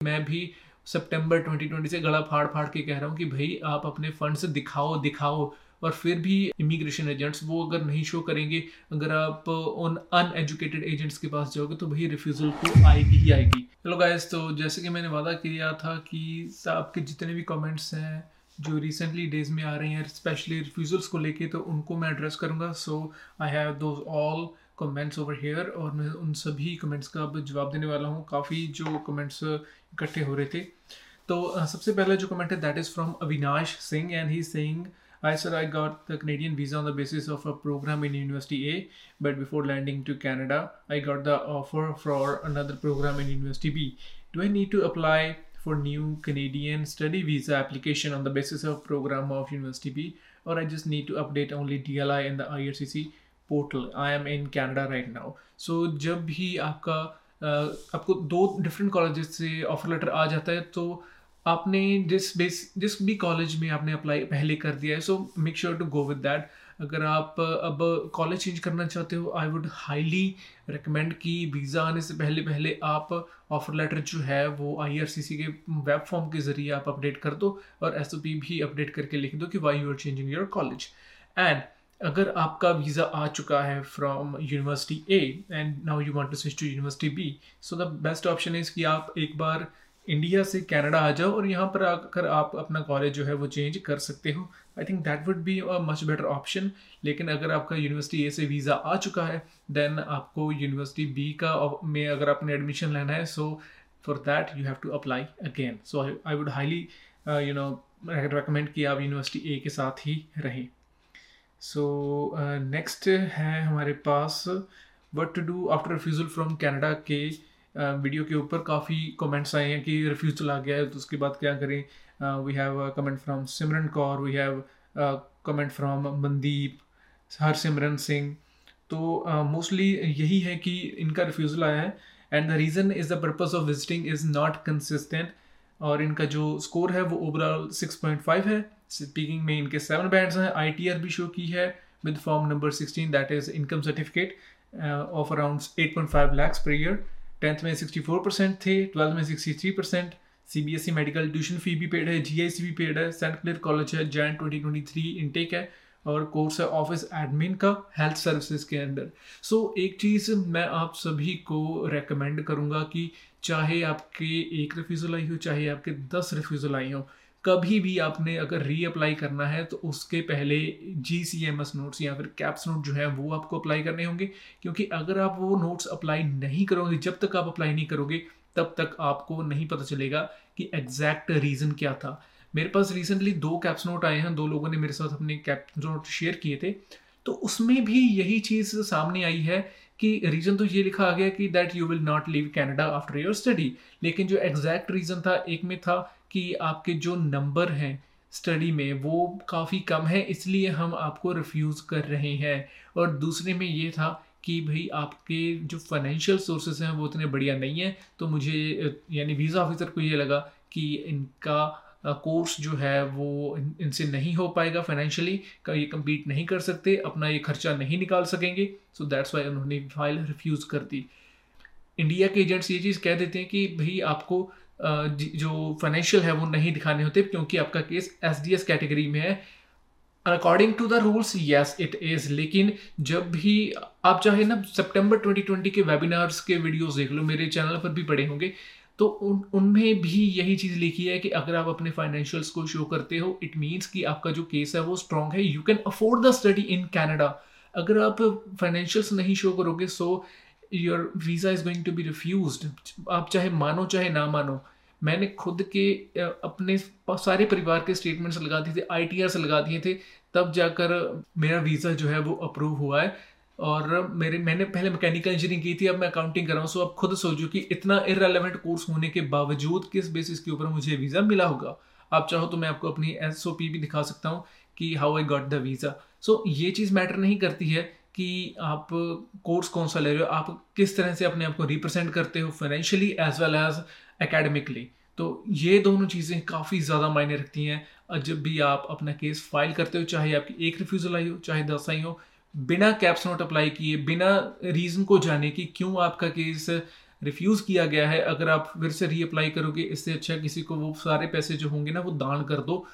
मैं भी सितंबर 2020 से गला फाड़ फाड़ के कह रहा हूँ कि भाई, आप अपने फंड्स दिखाओ दिखाओ। और फिर भी इमिग्रेशन एजेंट्स वो अगर नहीं शो करेंगे, अगर आप उन अनएजुकेटेड एजेंट्स के पास जाओगे तो भाई रिफ्यूज़ल तो आएगी ही आएगी। चलो गाइस तो जैसे कि मैंने वादा किया था कि आपके जितने भी कमेंट्स हैं, जो रिसेंटली डेज़ में आ रहे हैं स्पेशली रिफ्यूज़ल्स को लेके तो उनको मैं एड्रेस करूँगा। So I have those all comments over here और मैं उन सभी कमेंट्स का अब जवाब देने वाला हूँ। काफ़ी जो कमेंट्स इकट्ठे हो रहे थे तो सबसे पहला जो कमेंट है that is from Avinash Singh and he saying I said I got the Canadian visa on the basis of a program in University A, but before landing to Canada, I got the offer for another program in University B. Do I need to apply for new Canadian study visa application on the basis of program of University B, or I just need to update only DLI in the IRCC portal? I am in Canada right now. So जब भी आपका आपको दो different colleges से offer letter आ जाता है तो आपने जिस बेस जिस भी कॉलेज में आपने अप्लाई पहले कर दिया है so make sure to go with that अगर आप अब कॉलेज चेंज करना चाहते हो आई वुड हाईली रिकमेंड कि वीज़ा आने से पहले पहले आप ऑफ़र लेटर जो है, वो आईआरसीसी के वेब फॉर्म के ज़रिए आप अपडेट कर दो और एसओपी भी अपडेट करके लिख दो कि why you are changing your college and अगर आपका वीज़ा आ चुका है from university A and now you want to switch to university B so the best option is कि आप एक बार इंडिया से कनाडा आ जाओ और यहाँ पर आकर आप अपना कॉलेज जो है वो चेंज कर सकते हो। I think that would be a much better option लेकिन अगर आपका यूनिवर्सिटी ए से वीज़ा आ चुका है देन आपको यूनिवर्सिटी बी का में अगर आपने एडमिशन लेना है so for that you have to apply again so I would highly you know recommend कि आप यूनिवर्सिटी ए के साथ ही रहें। सो नेक्स्ट है हमारे पास what to do after refusal from Canada के वीडियो के ऊपर काफ़ी कमेंट्स आए हैं कि रिफ्यूज चला गया है तो उसके बाद क्या करें? We have comment from Simran Kaur we have comment from Mandeep Harsimran Singh तो मोस्टली uh, यही है कि इनका रिफ्यूज़ल आया है and the reason is the purpose of visiting is not consistent और इनका जो स्कोर है वो ओवरऑल 6.5 है। स्पीकिंग में इनके सेवन बैंड्स हैं आई टी आर भी शो की है with form number 16 that is income certificate of around 8.5 lakhs per year tenth में सिक्सटी फोर परसेंट थे ट्वेल्थ में sixty three percent C B S E medical tuition fee भी paid है जी आई सी भी paid है सेंट क्लियर कॉलेज है Jan twenty twenty three intake है और कोर्स है ऑफ़िस एडमिन का हेल्थ सर्विसेज़ के अंदर. सो so, एक चीज़ मैं आप सभी को रेकमेंड करूँगा कि चाहे आपके एक रिफ्यूज़ल आई हो चाहे आपके दस रिफ्यूज़ल आई हो कभी भी आपने अगर रीअप्लाई करना है तो उसके पहले G C M S notes या फिर कैप्स नोट जो है, वो आपको अप्लाई करने होंगे। क्योंकि अगर आप वो नोट्स अप्लाई नहीं करोगे, जब तक आप अप्लाई नहीं करोगे, तब तक आपको नहीं पता चलेगा कि एग्जैक्ट रीज़न क्या था। मेरे पास रिसेंटली दो कैप्स नोट आए हैं, दो लोगों ने मेरे साथ अपने कैप्स नोट शेयर किए थे। तो उसमें भी यही चीज़ सामने आई है कि रीज़न तो ये लिखा आ गया कि that you will not leave Canada after your study लेकिन जो एग्जैक्ट रीज़न था, एक में था कि आपके जो नंबर हैं स्टडी में, वो काफ़ी कम है, इसलिए हम आपको रिफ्यूज़ कर रहे हैं। और दूसरे में ये था कि भाई आपके जो फाइनेंशियल सोर्सेज हैं, वो उतने बढ़िया नहीं हैं तो मुझे, यानी वीज़ा ऑफिसर को ये लगा कि इनका कोर्स जो है वो इनसे नहीं हो पाएगा फाइनेंशियली ये कम्पीट नहीं कर सकते, अपना ये खर्चा नहीं निकाल सकेंगे सो दैट्स वाई उन्होंने फ़ाइल रिफ्यूज़ कर दी। इंडिया के एजेंट्स ये चीज़ कह देते हैं कि भाई आपको जो फाइनेंशियल है वो नहीं दिखाने होते, क्योंकि आपका case S D S category में है। According to the rules yes it is लेकिन जब भी आप चाहे ना सितंबर 2020 के वेबिनार्स के वीडियोस देख लो, मेरे चैनल पर भी पड़े होंगे। तो उन, उनमें भी यही चीज़ लिखी है कि अगर आप अपने फाइनेंशियल्स को शो करते हो इट मीन्स कि आपका जो केस है वो स्ट्रॉन्ग है। You can afford the study in Canada अगर आप फाइनेंशियल्स नहीं शो करोगे so your visa is going to be refuse आप चाहे मानो, चाहे ना मानो, मैंने खुद के अपने सारे परिवार के स्टेटमेंट्स लगा दिए थे आई लगा दिए थे, तब जाकर मेरा वीज़ा जो है वो अप्रूव हुआ है। और मेरे, मैंने पहले मैकेनिकल इंजीनियरिंग की थी, अब मैं अकाउंटिंग कर रहा हूँ सो अब खुद सोचो कि इतना इरेलीवेंट कोर्स होने के बावजूद किस बेसिस के ऊपर मुझे वीज़ा मिला होगा। आप चाहो तो मैं आपको अपनी एसओपी भी दिखा सकता हूँ कि how I got the visa so ये चीज़ मैटर नहीं करती है कि आप कोर्स कौन सा ले रहे हो, आप किस तरह से अपने आप को रिप्रेजेंट करते हो financially as well as academically तो ये दोनों चीज़ें काफ़ी ज़्यादा मायने रखती हैं। जब भी आप अपना केस फ़ाइल करते हो, चाहे आपकी एक रिफ्यूज़ल आई हो, चाहे दस आई हो बिना कैप्स नोट अप्लाई किए, बिना रीज़न को जाने कि क्यों आपका केस रिफ्यूज़ किया गया है, अगर आप फिर से रीअप्लाई करोगे, इससे अच्छा किसी को वो सारे पैसे जो होंगे ना, वो दान कर दो,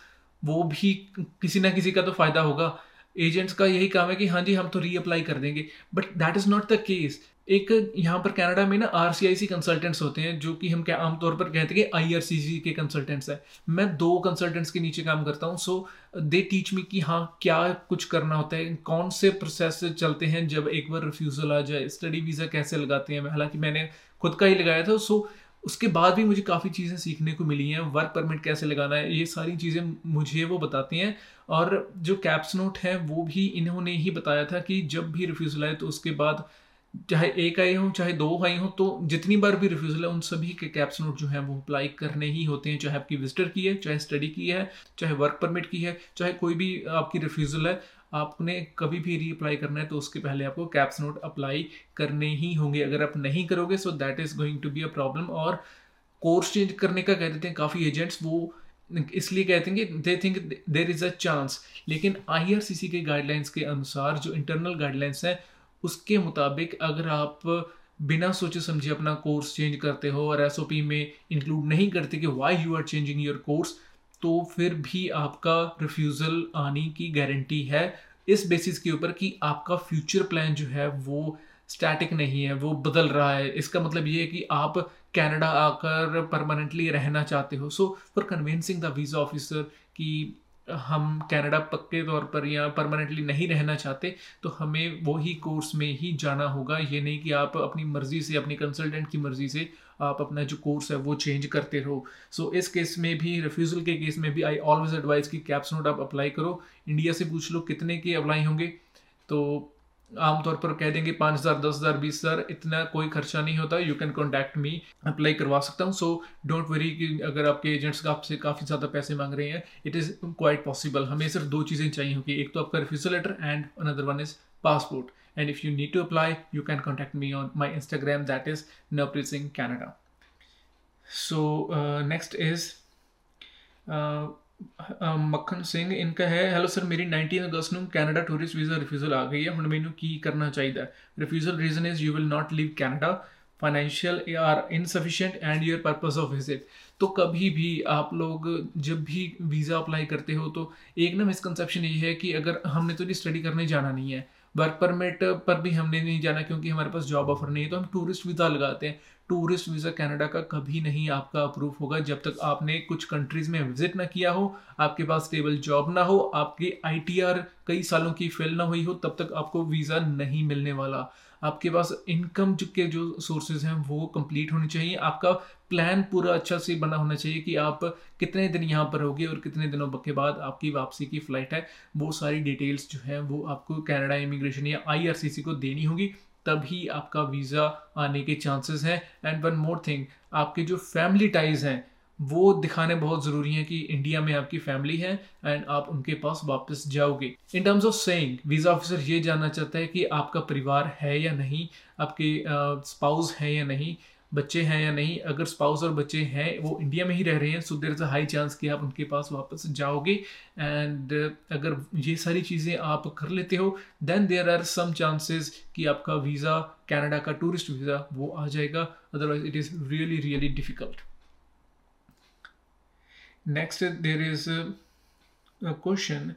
वो भी किसी ना किसी का तो फ़ायदा होगा। एजेंट्स का यही काम है कि हाँ जी, हम तो रीअप्लाई कर देंगे। But that is not the case एक यहाँ पर कनाडा में ना आर सी कंसल्टेंट्स होते हैं, जो कि हम क्या आमतौर पर कहते हैं कि आई आर सी सी के कंसल्टेंट्स हैं। मैं दो कंसल्टेंट्स के नीचे काम करता हूँ सो दे टीच मी कि हाँ क्या कुछ करना होता है, कौन से प्रोसेस चलते हैं जब एक बार रिफ्यूज़ल आ जाए स्टडी वीज़ा कैसे लगाते हैं। हालाँकि मैंने खुद का ही लगाया था सो उसके बाद भी मुझे काफ़ी चीज़ें सीखने को मिली हैं वर्क परमिट कैसे लगाना है, ये सारी चीज़ें मुझे वो बताती हैं। और जो कैप्स नोट है, वो भी इन्होंने ही बताया था कि जब भी रिफ्यूज़ल आए तो उसके बाद चाहे एक आई हो, चाहे दो आई हो तो जितनी बार भी रिफ्यूज़ल है, उन सभी के कैप्स नोट जो है, वो अप्लाई करने ही होते हैं, चाहे आपकी विजिटर की है, चाहे स्टडी की है, चाहे वर्क परमिट की है, चाहे कोई भी आपकी रिफ्यूज़ल है। आपने कभी भी रीअप्लाई करना है तो उसके पहले आपको कैप्स नोट अप्लाई करने ही होंगे। अगर आप नहीं करोगे so that is going to be a problem और कोर्स चेंज करने का कह देते हैं काफ़ी एजेंट्स वो इसलिए कहते हैं कि they think there is a chance लेकिन आई के गाइडलाइंस के अनुसार, जो इंटरनल गाइडलाइंस हैं, उसके मुताबिक अगर आप बिना सोचे समझे अपना कोर्स चेंज करते हो और एसओपी में इंक्लूड नहीं करते कि why you are changing your course तो फिर भी आपका रिफ्यूज़ल आने की गारंटी है इस बेसिस के ऊपर कि आपका फ्यूचर प्लान जो है वो स्टैटिक नहीं है, वो बदल रहा है। इसका मतलब ये है कि आप कनाडा आकर परमानेंटली रहना चाहते हो। So for convincing the visa officer कि हम कनाडा पक्के तौर पर या परमानेंटली नहीं रहना चाहते तो हमें वही कोर्स में ही जाना होगा। ये नहीं कि आप अपनी मर्ज़ी से, अपनी कंसल्टेंट की मर्ज़ी से आप अपना जो कोर्स है वो चेंज करते रहो। सो so, इस केस में भी रिफ्यूज़ल के केस में भी आई ऑलवेज एडवाइज कि कैप्स नोट आप अप्लाई करो। इंडिया से पूछ लो कितने के अप्लाई होंगे। तो आमतौर पर कह देंगे पाँच हज़ार दस हज़ार बीस हज़ार इतना कोई खर्चा नहीं होता। You can contact me apply करवा सकता हूँ। सो डोंट वरी कि अगर आपके एजेंट्स का आपसे काफ़ी ज़्यादा पैसे मांग रहे हैं इट इज़ क्वाइट पॉसिबल हमें सिर्फ़ दो चीज़ें चाहिए होगी। एक तो आपका refusal letter and another one is passport and if you need to apply you can contact me on my Instagram that is Navpreet Singh Canada so next is Makhan Singh ਇਨਕਾ ਹੈ ਹੈਲੋ ਸਰ ਮੇਰੀ 19 ਅਗਸਤ ਨੂੰ Canada tourist visa refusal ਆ ਗਈ ਹੈ ਹੁਣ ਮੈਨੂੰ ਕੀ ਕਰਨਾ ਚਾਹੀਦਾ ਹੈ refusal reason is you will not leave Canada financial are insufficient and your purpose of visit तो कभी भी आप लोग जब भी वीज़ा अप्लाई करते हो तो एक ना मिसकंसेप्शन ये है कि अगर हमने तो स्टडी करने जाना नहीं है वर्क परमिट पर भी हमने नहीं जाना क्योंकि हमारे पास जॉब ऑफ़र नहीं है तो हम टूरिस्ट वीज़ा लगाते हैं। टूरिस्ट वीज़ा कनाडा का कभी नहीं आपका अप्रूव होगा जब तक आपने कुछ कंट्रीज़ में विज़िट ना किया हो, आपके पास स्टेबल जॉब ना हो, आपकी आईटीआर कई सालों की फेल ना हुई हो, तब तक आपको वीज़ा नहीं मिलने वाला। आपके पास इनकम के जो सोर्सेज हैं, वो कंप्लीट होने चाहिए। आपका प्लान पूरा अच्छा से बना होना चाहिए कि आप कितने दिन यहाँ पर होगे और कितने दिनों के बाद आपकी वापसी की फ़्लाइट है। वो सारी डिटेल्स जो है, वो आपको कनाडा इमिग्रेशन या आईआरसीसी को देनी होगी। तभी आपका वीज़ा आने के चांसेस हैं। एंड वन मोर थिंग आपके जो फैमिली टाइज हैं वो दिखाने बहुत ज़रूरी है कि इंडिया में आपकी फैमिली है एंड आप उनके पास वापस जाओगे। In terms of saying visa officer ये जानना चाहता है कि आपका परिवार है या नहीं, आपके स्पाउस है या नहीं, बच्चे हैं या नहीं, अगर स्पाउस और बच्चे हैं, वो इंडिया में ही रह रहे हैं so there is a high chance कि आप उनके पास वापस जाओगे। एंड अगर ये सारी चीज़ें आप कर लेते हो then there are some chances कि आपका वीज़ा कनाडा का टूरिस्ट वीज़ा वो आ जाएगा। Otherwise it is really really difficult next there is question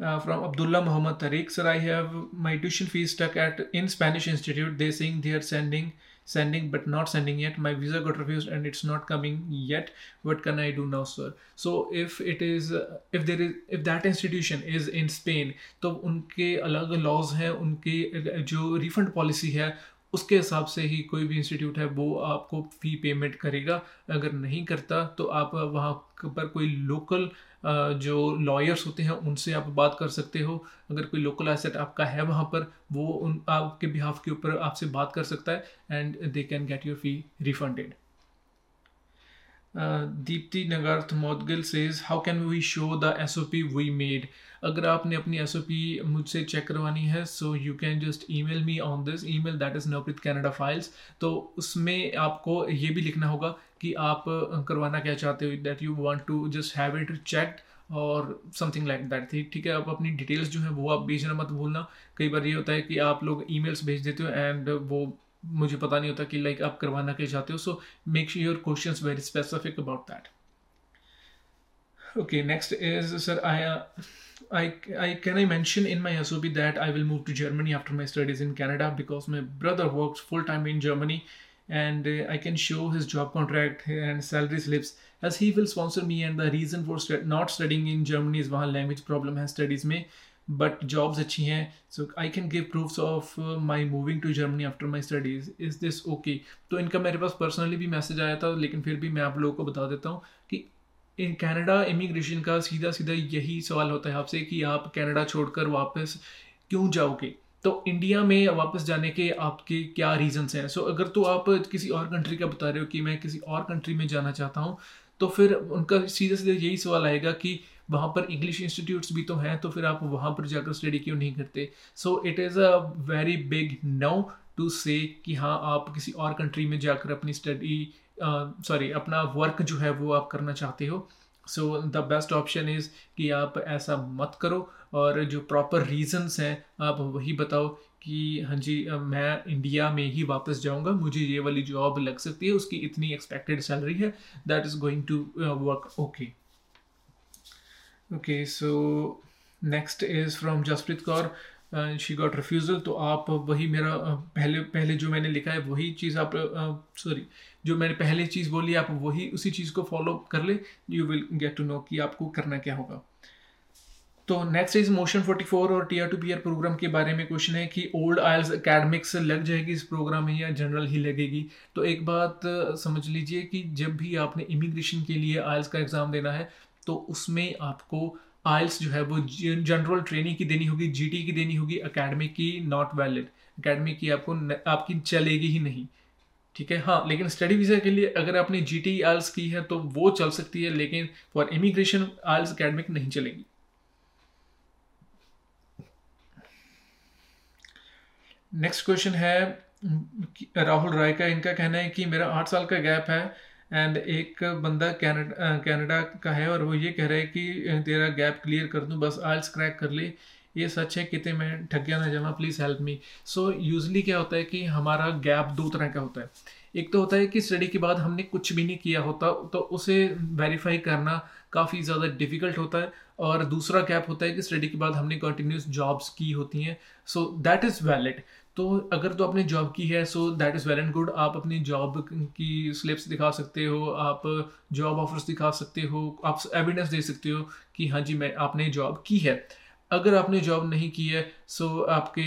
Uh, from Abdullah Muhammad Tariq. Sir, I have my tuition fees stuck at in Spanish Institute. They saying they are sending sending but not sending yet my visa got refused and it's not coming yet what can i do now sir so if it is uh, if there is if that institution is in spain तो उनके अलग laws हैं उनके जो refund policy है उसके हिसाब से ही कोई भी इंस्टीट्यूट है, वो आपको फ़ी पेमेंट करेगा। अगर नहीं करता तो आप वहाँ पर कोई लोकल जो लॉयर्स होते हैं, उनसे आप बात कर सकते हो। अगर कोई लोकल एसेट आपका है वहाँ पर, वो उन, आपके बिहाफ के ऊपर आपसे बात कर सकता है and they can get your fee refunded Deepti Nagarth Modgil says how can we show the S O P we made अगर आपने अपनी एस ओ पी मुझसे चेक करवानी है so you can just email me on this email that is Navpreet Canada files तो उसमें आपको ये भी लिखना होगा कि आप करवाना क्या चाहते हो that you want to just have it check और समथिंग लाइक दैट थी ठीक है? आप अपनी डिटेल्स जो है वो आप भेजना मत भूलना। कई बार ये होता है कि आप लोग ईमेल्स भेज देते हो एंड वो मुझे पता नहीं होता कि लाइक आप करवाना क्या चाहते हो so make sure your question very specific about that okay next is sir I I can I mention in my S O P that I will move to Germany after my studies in Canada because my brother work full time in Germany and I can show his job contract and salary slips as he will sponsor me and the reason for not studying in Germany is वहाँ language problem है studies में but jobs अच्छी हैं so I can give proofs of my moving to Germany after my studies is this okay तो इनका मेरे पास personally भी message आया था लेकिन फिर भी मैं आप लोगों को बता देता हूँ कि इन कनाडा इमिग्रेशन का सीधा सीधा यही सवाल होता है आपसे कि आप कनाडा छोड़कर वापस क्यों जाओगे? तो इंडिया में वापस जाने के आपके क्या रीजंस हैं? सो so, अगर तो आप किसी और कंट्री का बता रहे हो कि मैं किसी और कंट्री में जाना चाहता हूँ तो फिर उनका सीधे सीधे यही सवाल आएगा कि वहाँ पर इंग्लिश इंस्टीट्यूट्स भी तो हैं तो फिर आप वहाँ पर जाकर स्टडी क्यों नहीं करते? So it is a very big no to say कि हाँ आप किसी और कंट्री में जाकर अपनी स्टडी सॉरी uh, अपना वर्क जो है वो आप करना चाहते हो। So the best option is कि आप ऐसा मत करो और जो प्रॉपर रीजंस हैं आप वही बताओ कि हाँ जी मैं इंडिया में ही वापस जाऊँगा मुझे ये वाली जॉब लग सकती है उसकी इतनी एक्सपेक्टेड सैलरी है that is going to work okay okay so next is from Jaspreet Kaur she got refusal तो आप वही मेरा पहले पहले जो मैंने लिखा है, वही चीज़ आप सॉरी जो मैंने पहले चीज़ बोली, आप वही उसी चीज़ को फॉलो कर ले you will get to know कि आपको करना क्या होगा। तो नेक्स्ट इज़ मोशन 44 और T R to P R program के बारे में क्वेश्चन है कि ओल्ड आयल्स अकेडमिक्स लग जाएगी इस प्रोग्राम में या जनरल ही लगेगी। तो एक बात समझ लीजिए कि जब भी आपने इमिग्रेशन के लिए आयल्स का एग्ज़ाम देना है तो उसमें आपको आयल्स जो है वो जनरल ट्रेनिंग की देनी होगी जीटी की देनी होगी अकेडमी की नॉट वैलिड अकेडमी की आपको आपकी चलेगी ही नहीं। ठीक है? हाँ लेकिन स्टडी वीज़ा के लिए अगर आपने जी टी आयल्स की है तो वो चल सकती है, लेकिन फॉर इमिग्रेशन आयल्स अकेडमिक नहीं चलेगी। नेक्स्ट क्वेश्चन है, राहुल राय का, इनका कहना है कि मेरा आठ साल का गैप है। एंड एक बंदा कैनेडा का है और वो ये कह रहा है कि तेरा गैप क्लियर कर दूँ, बस आल्स क्रैक कर ले। ये सच है, कितने मैं ठग गया ना जमा please help me so usually क्या होता है कि हमारा गैप दो तरह का होता है। एक तो होता है कि स्टडी के बाद हमने कुछ भी नहीं किया होता तो उसे वेरीफाई करना काफ़ी ज़्यादा डिफ़िकल्ट होता है। और दूसरा गैप होता है कि स्टडी के बाद हमने कंटिन्यूस जॉब्स की होती हैं। सो दैट इज़ वैलिड तो अगर तो आपने जॉब की है so that is well and good आप अपनी जॉब की स्लिप्स दिखा सकते हो, आप जॉब ऑफर्स दिखा सकते हो, आप एविडेंस दे सकते हो कि हाँ जी, मैं, आपने जॉब की है। अगर आपने जॉब नहीं की है सो आपके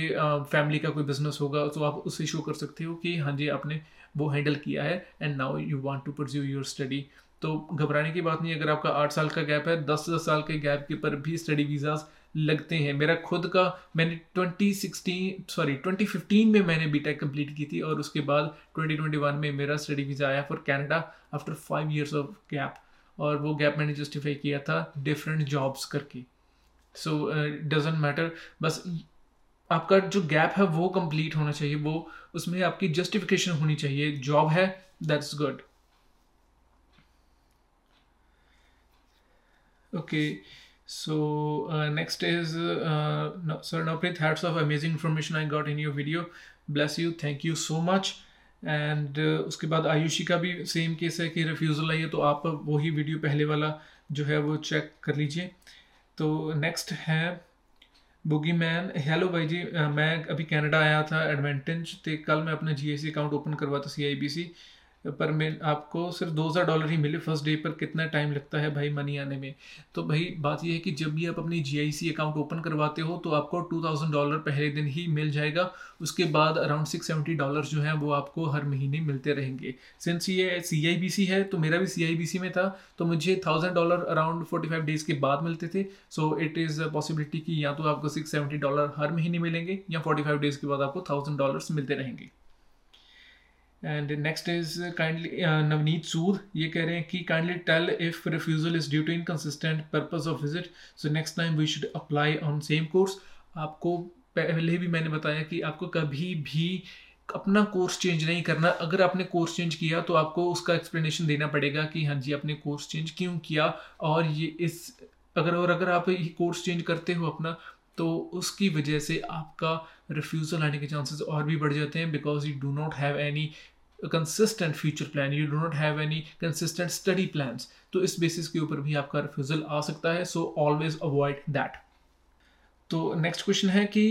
फैमिली का कोई बिज़नेस होगा तो आप उसे शो कर सकते हो कि हाँ जी, आपने वो हैंडल किया है and now you want to pursue your study तो घबराने की बात नहीं, अगर आपका आठ साल का गैप है, दस दस साल के गैप के पर भी स्टडी वीज़ाज लगते हैं। मेरा खुद का मैंने 2016 सॉरी 2015 में मैंने बीटेक कंप्लीट की थी और उसके बाद 2021 में मेरा स्टडी वीज़ा आया for Canada after five years of gap और वो गैप मैंने जस्टिफाई किया था डिफरेंट जॉब्स करके। सो डजेंट मैटर बस आपका जो गैप है वो कंप्लीट होना चाहिए। वो उसमें आपकी जस्टिफिकेशन होनी चाहिए। जॉब है that's good okay So uh, next is uh, no, Sir Naprit, hats of amazing information I got in your video. Bless you, thank you so much. And uh, उसके बाद आयुषी का भी सेम केस है कि refusal आई है तो आप वही वीडियो पहले वाला जो है वो चेक कर लीजिए तो नेक्स्ट है बुगी मैन हेलो भाई जी uh, मैं अभी कनाडा आया था एडवेंटेज तो कल मैं अपना जी अकाउंट ओपन करवा था सी आई पर मैं आपको सिर्फ़ दो हज़ार डॉलर ही मिले फ़र्स्ट डे पर, कितना टाइम लगता है भाई मनी आने में? तो भाई, बात यह है कि जब भी आप अपनी जीआईसी अकाउंट ओपन करवाते हो तो आपको टू थाउज़ेंड डॉलर पहले दिन ही मिल जाएगा। उसके बाद अराउंड सिक्स सेवेंटी डॉलर जो है, वो आपको हर महीने मिलते रहेंगे। सिंस ये सीआईबीसी है तो मेरा भी सीआईबीसी में था तो मुझे thousand dollar around forty five days के बाद मिलते थे। सो इट इज़ पॉसिबिलिटी कि या तो आपको सिक्स सेवेंटी डॉलर हर महीने मिलेंगे, या फोर्टी फाइव डेज़ के बाद आपको थाउज़ेंड डॉलर मिलते रहेंगे। And next is kindly Navneet Sood ये कह रहे हैं कि kindly tell if refusal is due to inconsistent purpose of visit so next time we should apply on same course आपको पहले भी मैंने बताया कि आपको कभी भी अपना कोर्स चेंज नहीं करना। अगर आपने कोर्स चेंज किया तो आपको उसका एक्सप्लेनेशन देना पड़ेगा कि हाँ जी, आपने कोर्स चेंज क्यों किया? और ये इस, अगर, और अगर आप ये कोर्स चेंज करते हो अपना तो उसकी वजह से आपका रिफ्यूज़ल आने के चांसेस और भी बढ़ जाते हैं because you do not have any consistent future plan you do not have any consistent study plans तो इस बेसिस के ऊपर भी आपका रिफ्यूज़ल आ सकता है सो ऑलवेज अवॉइड दैट तो नेक्स्ट क्वेश्चन है कि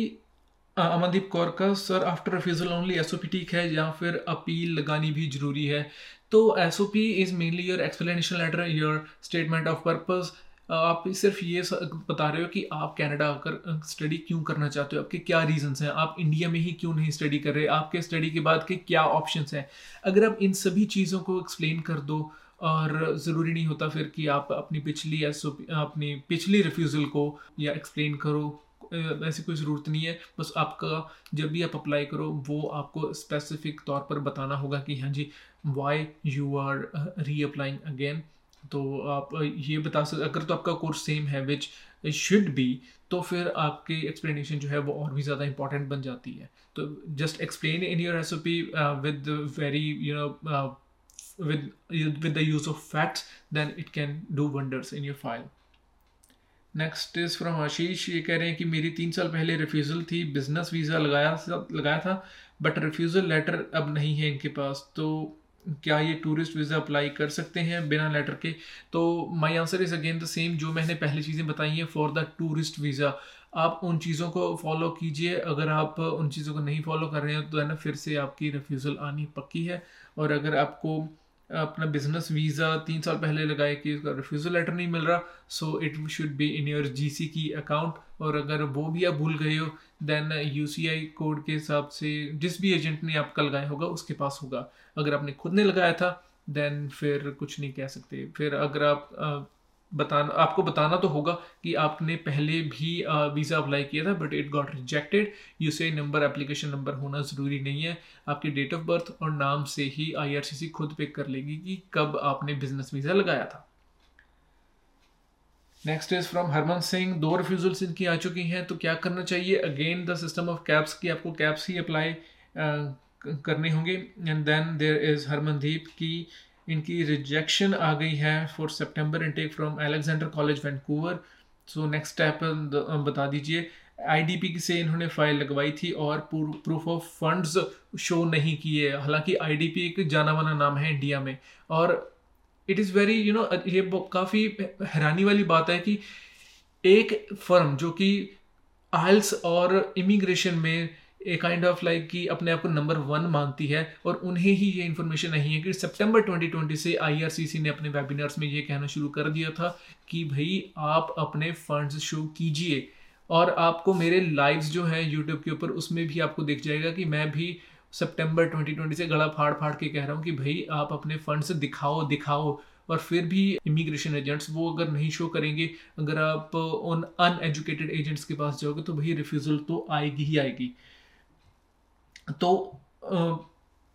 अमनदीप कौर का sir after refusal only SOP ठीक है या फिर अपील लगानी भी ज़रूरी है? तो S O P is mainly your explanation letter your statement of purpose आप सिर्फ़ ये बता रहे हो कि आप कनाडा आकर स्टडी क्यों करना चाहते हो? आपके क्या रीजंस हैं? आप इंडिया में ही क्यों नहीं स्टडी कर रहे? आपके स्टडी के बाद के क्या ऑप्शंस हैं? अगर आप इन सभी चीज़ों को एक्सप्लेन कर दो और ज़रूरी नहीं होता फिर कि आप अपनी पिछली अपनी पिछली रिफ्यूज़ल को या एक्सप्लेन करो ऐसी कोई ज़रूरत नहीं है। बस आपका जब भी आप अप्लाई करो, वो आपको स्पेसिफिक तौर पर बताना होगा कि हाँ जी why you are reapplying again तो आप ये बता सकते अगर तो आपका कोर्स सेम है विच शुड बी तो फिर आपकी एक्सप्लेनेशन जो है वो और भी ज़्यादा इंपॉर्टेंट बन जाती है। तो just explain in your S O P with very you know with with the use of facts then it can do wonders in your file next is from Ashish ये कह रहे हैं कि मेरी तीन साल पहले रिफ्यूज़ल थी बिज़नेस वीज़ा लगाया लगाया था बट रिफ्यूज़ल लेटर अब नहीं है इनके पास तो क्या ये टूरिस्ट वीज़ा अप्लाई कर सकते हैं बिना लेटर के? तो my answer is again the same जो मैंने पहले चीज़ें बताई हैं फॉर द टूरिस्ट वीज़ा आप उन चीज़ों को फॉलो कीजिए। अगर आप उन चीज़ों को नहीं फॉलो कर रहे हैं तो है ना, फिर से आपकी रिफ्यूज़ल आनी पक्की है। और अगर आपको अपना बिज़नेस वीज़ा तीन साल पहले लगाए कि उसका रिफ्यूज़ल लेटर नहीं मिल रहा so it should be in your GC की अकाउंट और अगर वो भी आप भूल गए हो देन यूसीआई कोड के हिसाब से जिस भी एजेंट ने आपका लगाया होगा, उसके पास होगा। अगर आपने खुद ने लगाया था देन फिर कुछ नहीं कह सकते। फिर अगर आप बताना, आपको बताना तो होगा कि आपने पहले भी वीज़ा अप्लाई किया था but it got rejected you say number application number होना ज़रूरी नहीं है। आपकी डेट ऑफ़ बर्थ और नाम से ही आईआरसीसी खुद पिक कर लेगी कि कब आपने बिज़नेस वीज़ा लगाया था। Next is from Harman Singh दो रिफ्यूजल्स इनकी आ चुकी हैं तो क्या करना चाहिए? Again the system of CAIPS की आपको कैप्स ही अप्लाई करने होंगे। And then there is Harmandeep की, इनकी रिजेक्शन आ गई है for September intake from Alexander College Vancouver so next step बता दीजिए। आईडीपी से इन्होंने फ़ाइल लगवाई थी और प्रूफ ऑफ़ फंड्स शो नहीं किए। हालाँकि आईडीपी एक जाना माना नाम है इंडिया में। और it is very you know ये काफ़ी हैरानी वाली बात है कि एक फर्म जो कि आइल्स और इमिग्रेशन में ए काइंड ऑफ़ लाइक कि अपने आप को नंबर वन मानती है और उन्हें ही ये इन्फॉर्मेशन नहीं है कि सितंबर 2020 से आईआरसीसी ने अपने वेबिनार्स में ये कहना शुरू कर दिया था कि भाई आप अपने फंड्स शो कीजिए और आपको मेरे लाइव्स जो हैं यूट्यूब के ऊपर उसमें भी आपको दिख जाएगा कि मैं भी सितंबर 2020 से गला फाड़ फाड़ के कह रहा हूँ कि भाई, आप अपने फंड्स दिखाओ दिखाओ। और फिर भी इमिग्रेशन एजेंट्स वो अगर नहीं शो करेंगे, अगर आप उन अनएजुकेटेड एजेंट्स के पास जाओगे तो भाई रिफ्यूज़ल तो आएगी ही आएगी। तो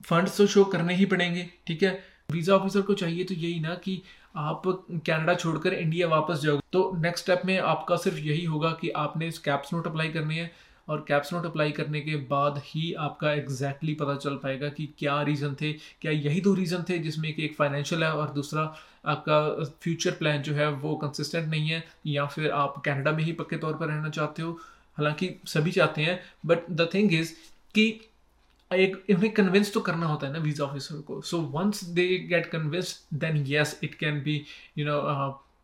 फंड्स तो शो करने ही पड़ेंगे, ठीक है? वीज़ा ऑफिसर को चाहिए तो यही ना कि आप कनाडा छोड़कर इंडिया वापस जाओगे तो नेक्स्ट स्टेप में आपका सिर्फ़ यही होगा कि आपने कैप्स नोट अप्लाई करने है। और कैप्स नोट अप्लाई करने के बाद ही आपका एग्जैक्टली exactly पता चल पाएगा कि क्या रीज़न थे, क्या यही दो रीज़न थे जिसमें कि एक फाइनेंशियल है और दूसरा आपका फ्यूचर प्लान जो है वो कंसिस्टेंट नहीं है, या फिर आप कनाडा में ही पक्के तौर पर रहना चाहते हो। हालाँकि सभी चाहते हैं बट द थिंग इज़ कि एक, इन्हें कन्विंस तो करना होता है ना वीज़ा ऑफिसर को। So once they get convince then yes it can be you know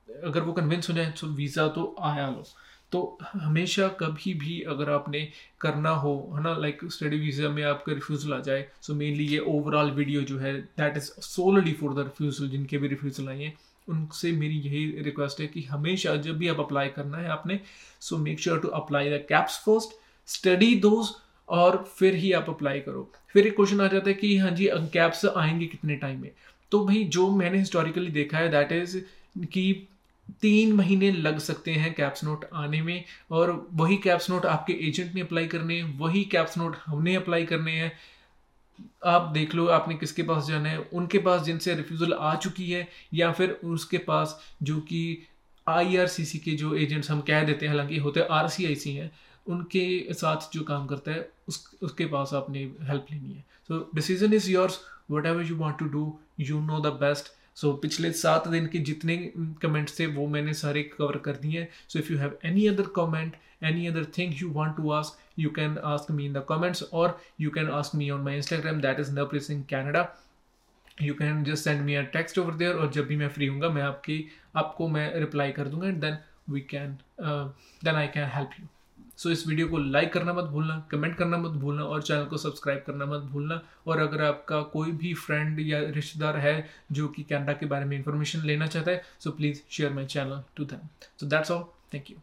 अगर वो कन्विंस हो जाए तो वीज़ा तो आया लो। तो हमेशा कभी भी अगर आपने करना हो, है ना? लाइक स्टडी वीज़ा में आपका रिफ्यूज़ल आ जाए सो मेनली ये ओवरऑल वीडियो जो है that is solely for the refusal जिनके भी रिफ्यूज़ल आए हैं, उनसे मेरी यही रिक्वेस्ट है कि हमेशा जब भी आप अप्लाई करना है आपने so make sure to apply the CAIPS first study those और फिर ही आप अप्लाई करो। फिर एक क्वेश्चन आ जाता है कि हाँ जी कैप्स आएँगे कितने टाइम में? तो भाई, जो मैंने हिस्टोरिकली देखा है दैट इज़ कि तीन महीने लग सकते हैं कैप्स नोट आने में, और वही कैप्स नोट आपके एजेंट ने अप्लाई करने हैं, वही कैप्स नोट हमने अप्लाई करने हैं। आप देख लो आपने किसके पास जाना है, उनके पास जिनसे रिफ्यूज़ल आ चुकी है, या फिर उसके पास जो कि आईआरसीसी के जो एजेंट्स हम कह देते हैं, हालाँकि होते आर सी हैं, उनके साथ जो काम करता है, उस, उसके पास आपने हेल्प लेनी है। So decision is yours whatever you want to do you know the best so so, पिछले सात दिन के जितने कमेंट्स थे वो मैंने सारे कवर कर दिए हैं। So if you have any other comment any other thing you want to ask you can ask me in the comments और you can ask me on my Instagram that is Navpreet Singh Canada you can just send me a text over there और जब भी मैं free हूँ मैं आपकी आपको मैं रिप्लाई कर दूँगा and then we can then I can help you so इस वीडियो को लाइक करना मत भूलना कमेंट करना मत भूलना और चैनल को सब्सक्राइब करना मत भूलना। और अगर आपका कोई भी फ्रेंड या रिश्तेदार है जो कि कैनेडा के बारे में इंफॉर्मेशन लेना चाहता है so please share my channel to them so that's all thank you